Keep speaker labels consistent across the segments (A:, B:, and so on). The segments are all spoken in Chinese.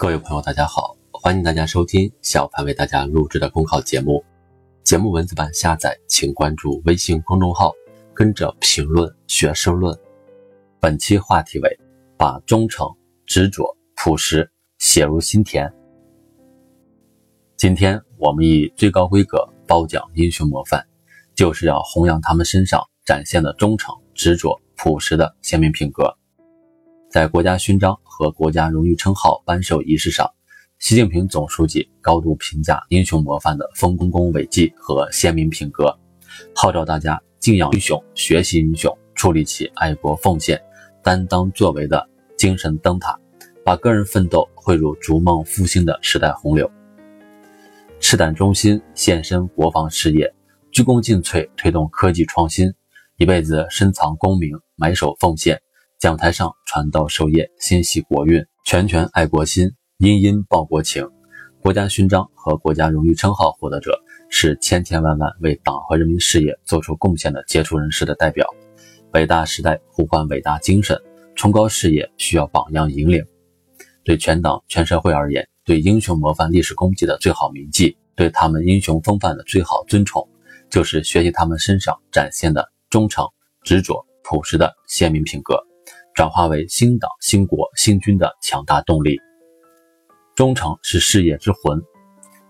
A: 各位朋友，大家好，欢迎大家收听小潘为大家录制的公考节目。节目文字版下载，请关注微信公众号，跟着评论学申论。本期话题为：把忠诚、执着、朴实写入心田。今天我们以最高规格褒奖英雄模范，就是要弘扬他们身上展现的忠诚、执着、朴实的鲜明品格。在国家勋章和国家荣誉称号颁授仪式上，习近平总书记高度评价英雄模范的丰功伟绩和鲜明品格，号召大家敬仰英雄、学习英雄，树立起爱国奉献、担当作为的精神灯塔，把个人奋斗汇入逐梦复兴的时代洪流。赤胆忠心献身国防事业，鞠躬尽瘁推动科技创新，一辈子深藏功名，埋首奉献。讲台上传道授业，心系国运，拳拳爱国心，殷殷报国情。国家勋章和国家荣誉称号获得者是千千万万为党和人民事业做出贡献的杰出人士的代表。伟大时代呼唤伟大精神，崇高事业需要榜样引领。对全党全社会而言，对英雄模范历史功绩的最好铭记，对他们英雄风范的最好尊崇，就是学习他们身上展现的忠诚、执着、朴实的鲜明品格。转化为新党、新国、新军的强大动力。忠诚是事业之魂。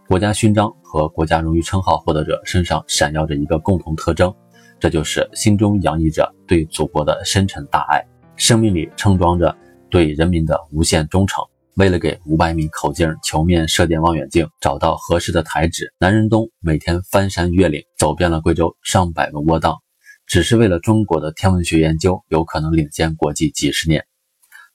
A: 国家勋章和国家荣誉称号获得者身上闪耀着一个共同特征，这就是心中洋溢着对祖国的深沉大爱，生命里盛装着对人民的无限忠诚。为了给五百米口径球面射电望远镜找到合适的台址，南仁东每天翻山越岭，走遍了贵州上百个窝档。只是为了中国的天文学研究有可能领先国际几十年。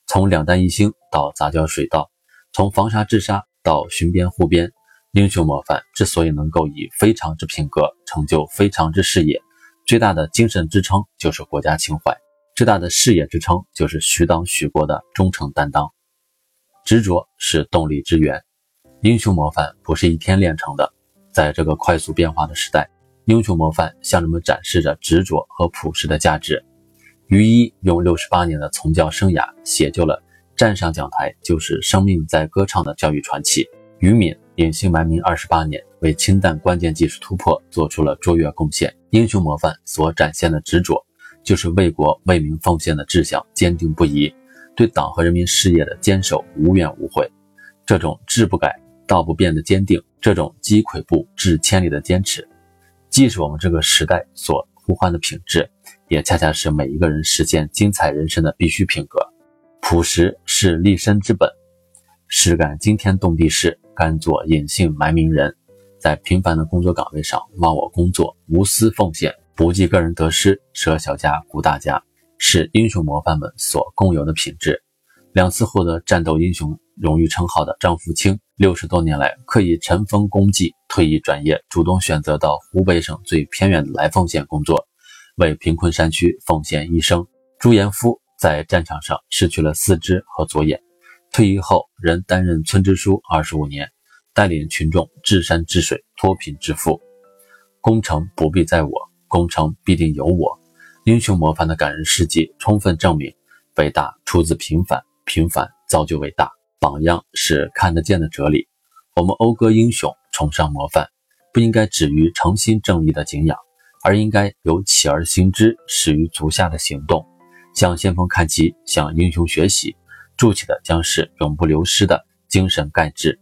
A: 从两弹一星到杂交水稻，从防沙治沙到巡边护边，英雄模范之所以能够以非常之品格成就非常之事业，最大的精神支撑就是国家情怀，最大的事业支撑就是许党许国的忠诚担当。执着是动力之源，英雄模范不是一天练成的，在这个快速变化的时代。英雄模范向人们展示着执着和朴实的价值。于一用六十八年的从教生涯写就了“站上讲台就是生命在歌唱”的教育传奇。于敏隐姓埋名二十八年，为氢弹关键技术突破做出了卓越贡献。英雄模范所展现的执着，就是为国为民奉献的志向坚定不移，对党和人民事业的坚守无怨无悔。这种志不改、道不变的坚定，这种积跬步至千里的坚持。既是我们这个时代所呼唤的品质，也恰恰是每一个人实现精彩人生的必须品格。朴实是立身之本，实干惊天动地事，甘做隐姓埋名人，在平凡的工作岗位上忘我工作，无私奉献，不计个人得失，舍小家顾大家，是英雄模范们所共有的品质。两次获得战斗英雄荣誉称号的张福清，六十多年来刻意尘封功绩。退役转业，主动选择到湖北省最偏远的来凤县工作，为贫困山区奉献一生。朱延夫在战场上失去了四肢和左眼，退役后仍担任村支书二十五年，带领群众治山治水、脱贫致富。功成不必在我，功成必定有我。英雄模范的感人事迹，充分证明伟大出自平凡，平凡造就伟大。榜样是看得见的哲理。我们讴歌英雄。崇尚模范，不应该止于诚心正义的敬仰，而应该有起而行之、始于足下的行动。向先锋看齐，向英雄学习，筑起的将是永不流失的精神钙质，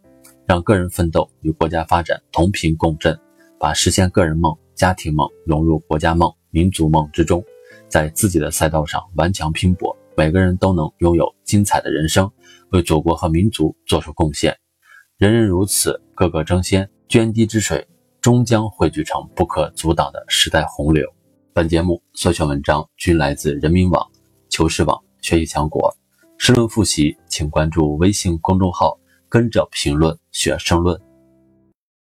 A: 让个人奋斗与国家发展同频共振，把实现个人梦、家庭梦融入国家梦、民族梦之中，在自己的赛道上顽强拼搏。每个人都能拥有精彩的人生，为祖国和民族做出贡献。人人如此，个个争先，涓滴之水终将汇聚成不可阻挡的时代洪流。本节目所选文章均来自人民网、求是网、学习强国。申论复习，请关注微信公众号，跟着评论学申论。